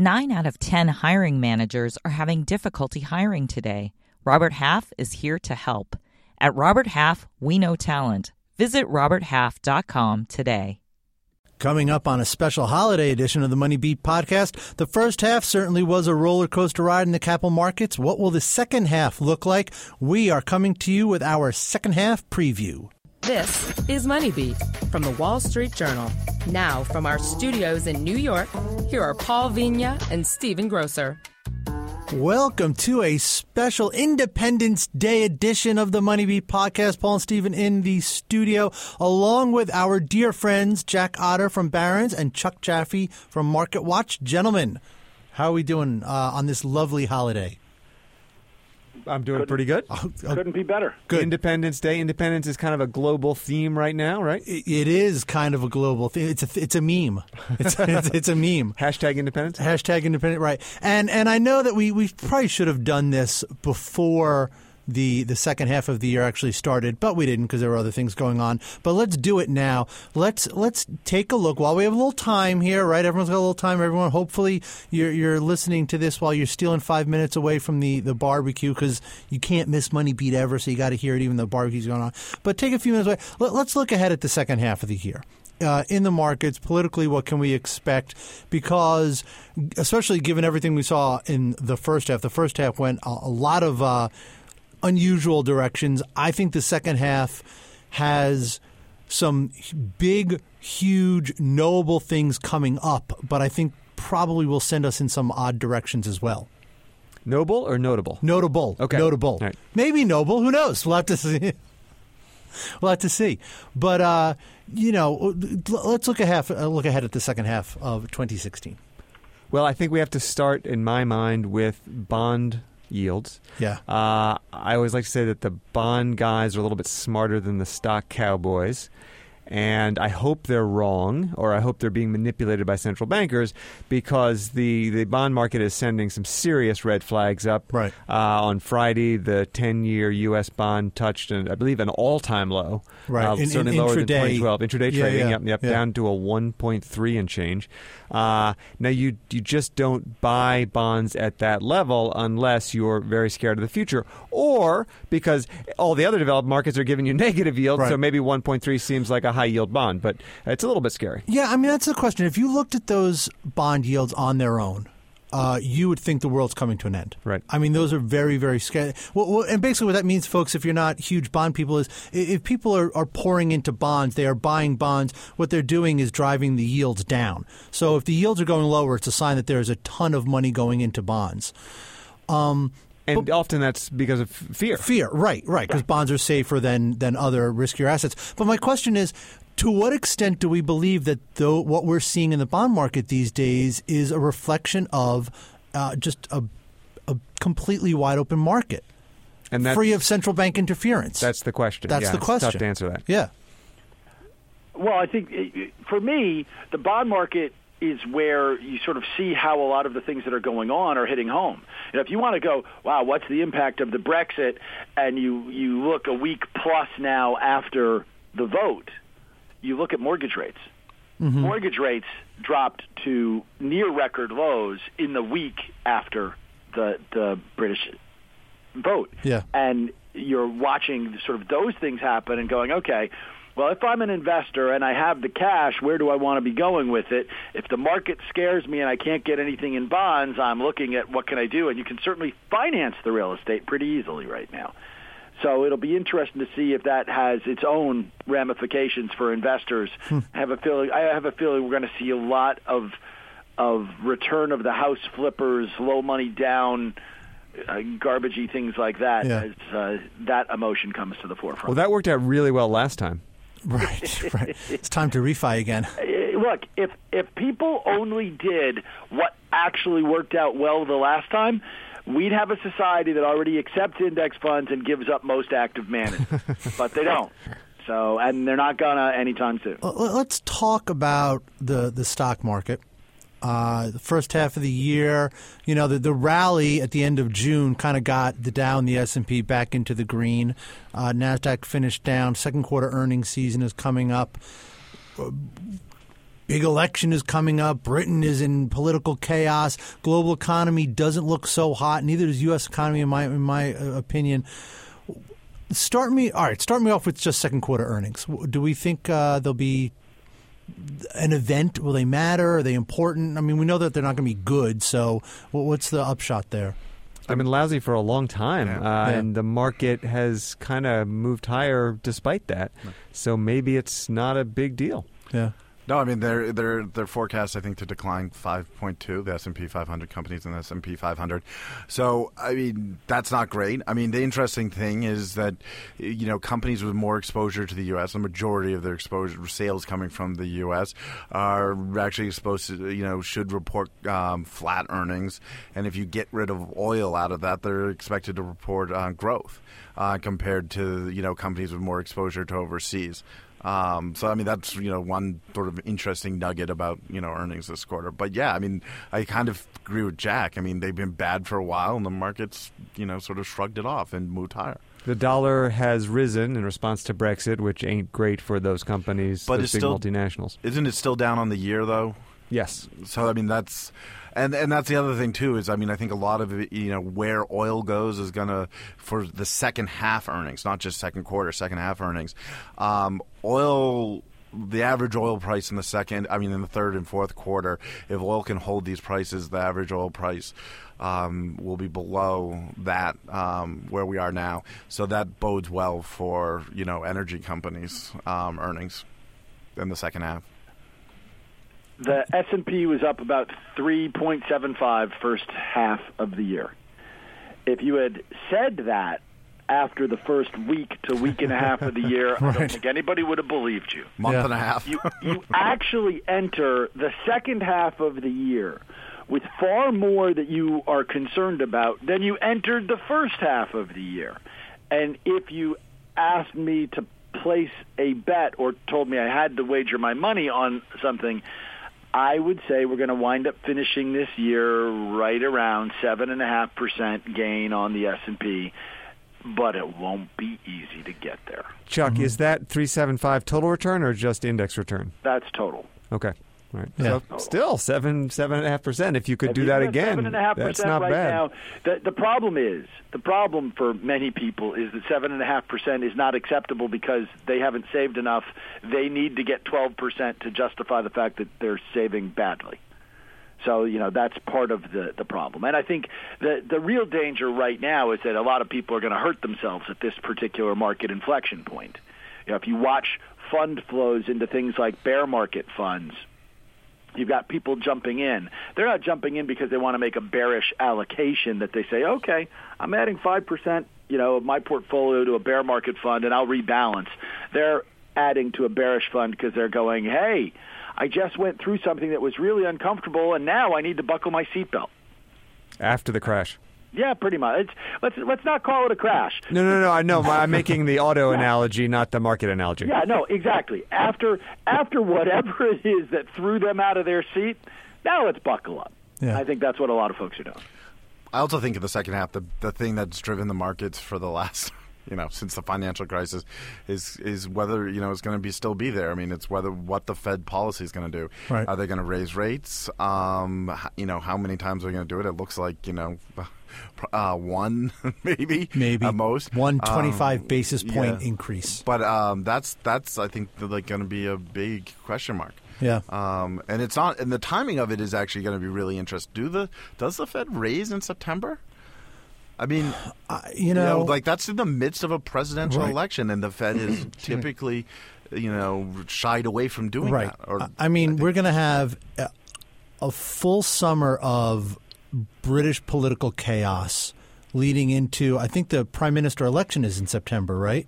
Nine out of 10 hiring managers are having difficulty hiring today. Robert Half is here to help. At Robert Half, we know talent. Visit RobertHalf.com today. Coming up on a special holiday edition of the Money Beat podcast, the first half certainly was a roller coaster ride in the capital markets. What will the second half look like? We are coming to you with our second half preview. This is Money Beat from the Wall Street Journal. Now, from our studios in New York, here are Paul Vigna and Stephen Grocer. Welcome to a special Independence Day edition of the Money Beat podcast. Paul and Stephen in the studio, along with our dear friends Jack Otter from Barron's and Chuck Jaffe from Market Watch. Gentlemen, how are we doing uh, on this lovely holiday? I'm doing pretty good. Oh, Couldn't be better. Good. Independence Day. Independence is kind of a global theme right now, right? It it is kind of a global thing. It's a it's a meme. It's it's, it's a meme. Hashtag independence. Hashtag independent, right? And and I know that we we probably should have done this before the the second half of the year actually started, but we didn't because there were other things going on. But let's do it now. Let's let's take a look while we have a little time here, right? Everyone's got a little time. Everyone, hopefully you're you're listening to this while you're stealing five minutes away from the the barbecue because you can't miss Money Beat ever, so you got to hear it even though barbecue's going on. But take a few minutes away. Let, let's look ahead at the second half of the year uh, in the markets politically what can we expect because especially given everything we saw in the first half the first half went a, a lot of uh, unusual directions. I think the second half has some big huge knowable things coming up but i think probably will send us in some odd directions as well. Noble or notable? notable. Okay. notable. Right. maybe noble. Who knows? We'll have to see. We'll have to see. But uh, you know let's look ahead uh, look ahead at the second half of 2016 Well, I think we have to start, in my mind, with bond yields. yeah Uh, I always like to say that the bond guys are a little bit smarter than the stock cowboys. And I hope they're wrong, or I hope they're being manipulated by central bankers, because the, the bond market is sending some serious red flags up. Right. Uh, on Friday, the 10 year U.S. bond touched, an, I believe, an all time low. Right. Uh, In- in certainly lower than 2012. Intraday Yeah, trading, yeah, yep, yep, yeah. down to a 1.3 and change. Uh, now, you, you just don't buy bonds at that level unless you're very scared of the future, or because all the other developed markets are giving you negative yield, Right. so maybe 1.3 seems like a high yield bond, but it's a little bit scary. yeah i mean that's the question if you looked at those bond yields on their own uh, you would think the world's coming to an end. Right. I mean, those are very, very scary. Well, well, and basically, what that means, folks, if you're not huge bond people, is if people are, are pouring into bonds, they are buying bonds. What they're doing is driving the yields down. So if the yields are going lower, it's a sign that there is a ton of money going into bonds. And often that's because of fear. Fear, right, right, because bonds are safer than than other riskier assets. But my question is, to what extent do we believe that though what we're seeing in the bond market these days is a reflection of uh, just a, a completely wide open market, And that's, free of central bank interference? that's the question. That's Yeah, the it's question. tough to answer that. yeah, Well, I think it- it- for me, the bond market is where you sort of see how a lot of the things that are going on are hitting home. You know, if you want to go, wow, what's the impact of the Brexit, and you you look a week plus now after the vote, you look at mortgage rates. Mm-hmm. Mortgage rates dropped to near record lows in the week after the the British vote. Yeah. And you're watching sort of those things happen and going, okay, well, if I'm an investor and I have the cash, where do I want to be going with it? If the market scares me and I can't get anything in bonds, I'm looking at what can I do? And you can certainly finance the real estate pretty easily right now. So it'll be interesting to see if that has its own ramifications for investors. I have a feeling I have a feeling we're going to see a lot of of return of the house flippers, low money down, uh, garbagey things like that Yeah. as uh, that emotion comes to the forefront. Well, that worked out really well last time. right, right. It's time to refi again. Uh, Look, if if people only did what actually worked out well the last time, we'd have a society that already accepts index funds and gives up most active management. but they don't. So, and they're not gonna anytime soon. Let's talk about the the stock market. Uh, the first half of the year, you know, the, the rally at the end of June kind of got the Dow and the S and P back into the green. Uh, Nasdaq finished down. Second quarter earnings season is coming up. big election is coming up. Britain is in political chaos. Global economy doesn't look so hot. Neither does U.S. economy, in my in my uh, opinion. Start me all right. Start me off with just second quarter earnings. Do we think uh, there'll be an event? Will they matter? Are they important? I mean, we know that they're not going to be good. So, what's the upshot there? I've been lousy for a long time, Yeah. uh, Yeah. and the market has kind of moved higher despite that. So maybe it's not a big deal. Yeah. No, I mean they're they're they're forecast I think to decline 5.2 the S&P 500 companies in the S&P 500. So, I mean that's not great. I mean the interesting thing is that you know companies with more exposure to the US, the majority of their exposure sales coming from the US are actually supposed to you know should report um, flat earnings and if you get rid of oil out of that they're expected to report uh, growth uh, compared to you know companies with more exposure to overseas. Um, so I mean that's you know one sort of interesting nugget about you know earnings this quarter. But yeah, I mean I kind of agree with Jack. I mean they've been bad for a while, and the markets you know sort of shrugged it off and moved higher. The dollar has risen in response to Brexit, which ain't great for those companies, But those it's big still- multinationals. Isn't it still down on the year though? Yes. So I mean that's and and that's the other thing too is I mean I think a lot of it, you know where oil goes is gonna for the second half earnings, not just second quarter, second half earnings. Um, oil. The average oil price in the second, I mean, in the third and fourth quarter, if oil can hold these prices, the average oil price um, will be below that um, where we are now. So that bodes well for you know energy companies' um, earnings in the second half. The S&P was up about 3.75 first half of the year. If you had said that after the first week to week and a half of the year, I don't think anybody would have believed you. Month Yeah. and a half. You you actually enter the second half of the year with far more that you are concerned about than you entered the first half of the year. And if you asked me to place a bet or told me I had to wager my money on something, I would say we're going to wind up finishing this year right around seven and a half percent gain on the S and P, but it won't be easy to get there. Chuck, is mm-hmm. that 375 total return or just index return? That's total. Okay. All right. Yeah. So still seven, seven and a half percent. If you could If do you that again, seven and a half that's percent not right bad. now. The the problem is the problem for many people is that seven and a half percent is not acceptable because they haven't saved enough. They need to get twelve percent to justify the fact that they're saving badly. So you know that's part of the the problem, and I think the the real danger right now is that a lot of people are going to hurt themselves at this particular market inflection point. You know, if you watch fund flows into things like bear market funds, You've got people jumping in. They're not jumping in because they want to make a bearish allocation that they say, okay, I'm adding 5%, you know, of my portfolio to a bear market fund and I'll rebalance. They're adding to a bearish fund because they're going, hey, I just went through something that was really uncomfortable and now I need to buckle my seatbelt. After the crash. Yeah, pretty much. It's, let's let's not call it a crash. No, no, no. I know. I'm making the auto analogy, not the market analogy. Yeah, no, exactly. After after whatever it is that threw them out of their seat, now let's buckle up. Yeah. I think that's what a lot of folks are doing. I also think in the second half, the the thing that's driven the markets for the last, you know, since the financial crisis, is is whether you know it's going to be still be there. I mean, it's whether what the Fed policy is going to do. Right. Are they going to raise rates? Um, you know, how many times are they going to do it? It looks like you know, uh, one maybe, Maybe at most one twenty-five Um, basis point yeah. increase. But um, that's that's I think like going to be a big question mark. Yeah. Um, and it's not, and the timing of it is actually going to be really interesting. Do the does the Fed raise in September? I mean, I- you you know, know, like that's in the midst of a presidential Right. election, and the Fed is typically, you know, shied away from doing right. that. Or I- I mean, we're going to have a, a full summer of British political chaos leading into. I think the prime minister election is in September, right?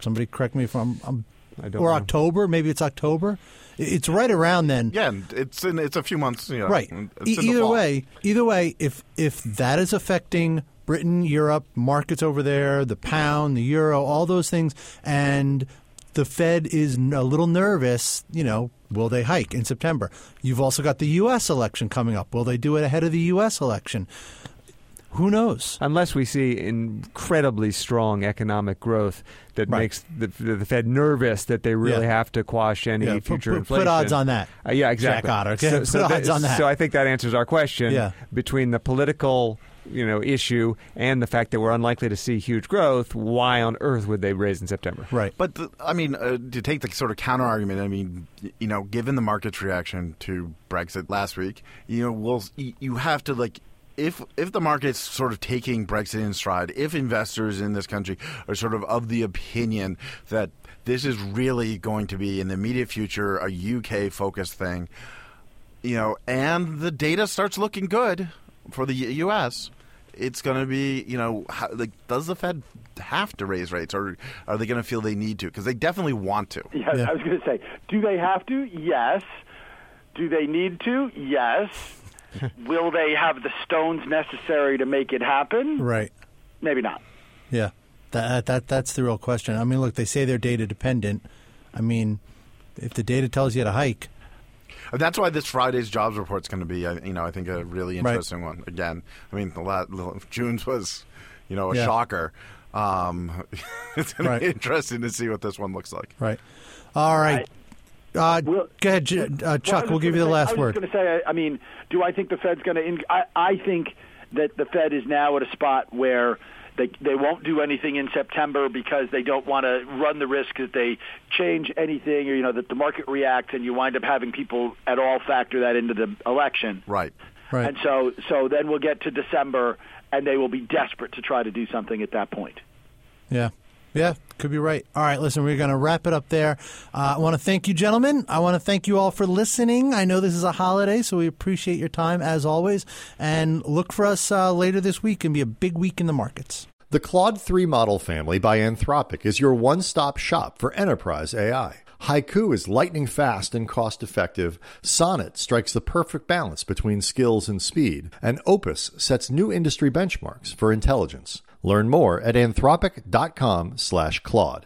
Somebody correct me if I'm. I'm I don't or know. October, maybe it's October. It's right around then. yeah, it's in it's a few months. You know, Right. Mm, e- either way, either way, if if that is affecting Britain, Europe, markets over there, the pound, the euro, all those things, and the Fed is a little nervous, you know, will they hike in September? You've also got the U.S. election coming up. Will they do it ahead of the U.S. election? Who knows? Unless we see incredibly strong economic growth that Right. makes the, the Fed nervous that they really Yeah. have to quash any Yeah, future put- put inflation. odds on that. Uh, yeah, exactly. Jack Otter. Okay, put that- odds on that. So I think that answers our question Yeah. between the political you know issue and the fact that we're unlikely to see huge growth. Why on earth would they raise in September? Right. But the, I mean, uh, to take the sort of counter argument, I mean, you know, given the market's reaction to Brexit last week, you know, we'll you have to like. If if the market's sort of taking Brexit in stride, if investors in this country are sort of of the opinion that this is really going to be in the immediate future a UK focused thing, you know, and the data starts looking good for the U.S., it's going to be, you know, how, like, does the Fed have to raise rates, or are they going to feel they need to? Because they definitely want to. Yeah, Yeah. I was going to say, do they have to? Yes. Do they need to? Yes. Will they have the stones necessary to make it happen? Right. Maybe not. Yeah. That that that's the real question. I mean, look, they say they're data dependent. I mean, if the data tells you to hike, And that's why this Friday's jobs report is going to be, uh, you know, I think a really Right. interesting one. Again, I mean, the la- June's was, you know, a Yeah. shocker. Um, it's going Right. to be interesting to see what this one looks like. right? All right. Uh, Well- go ahead, J- uh, Chuck. was We'll give you the say- last I was word. going to say, I I mean, do I think the Fed's going to? In- I, I think that the Fed is now at a spot where they they won't do anything in September because they don't want to run the risk that they change anything, or you know that the market reacts and you wind up having people at all factor that into the election. Right. Right. And so, so then we'll get to December, and they will be desperate to try to do something at that point. Yeah. Yeah, could be right. All right, listen, we're going to wrap it up there. Uh, I want to thank you, gentlemen. I want to thank you all for listening. I know this is a holiday, so we appreciate your time as always. And look for us uh, later this week and be a big week in the markets. The Claude 3 model family by Anthropic is your one stop shop for enterprise AI. Haiku is lightning fast and cost effective. Sonnet strikes the perfect balance between skills and speed. And Opus sets new industry benchmarks for intelligence. Learn more at anthropic.com slash Claude.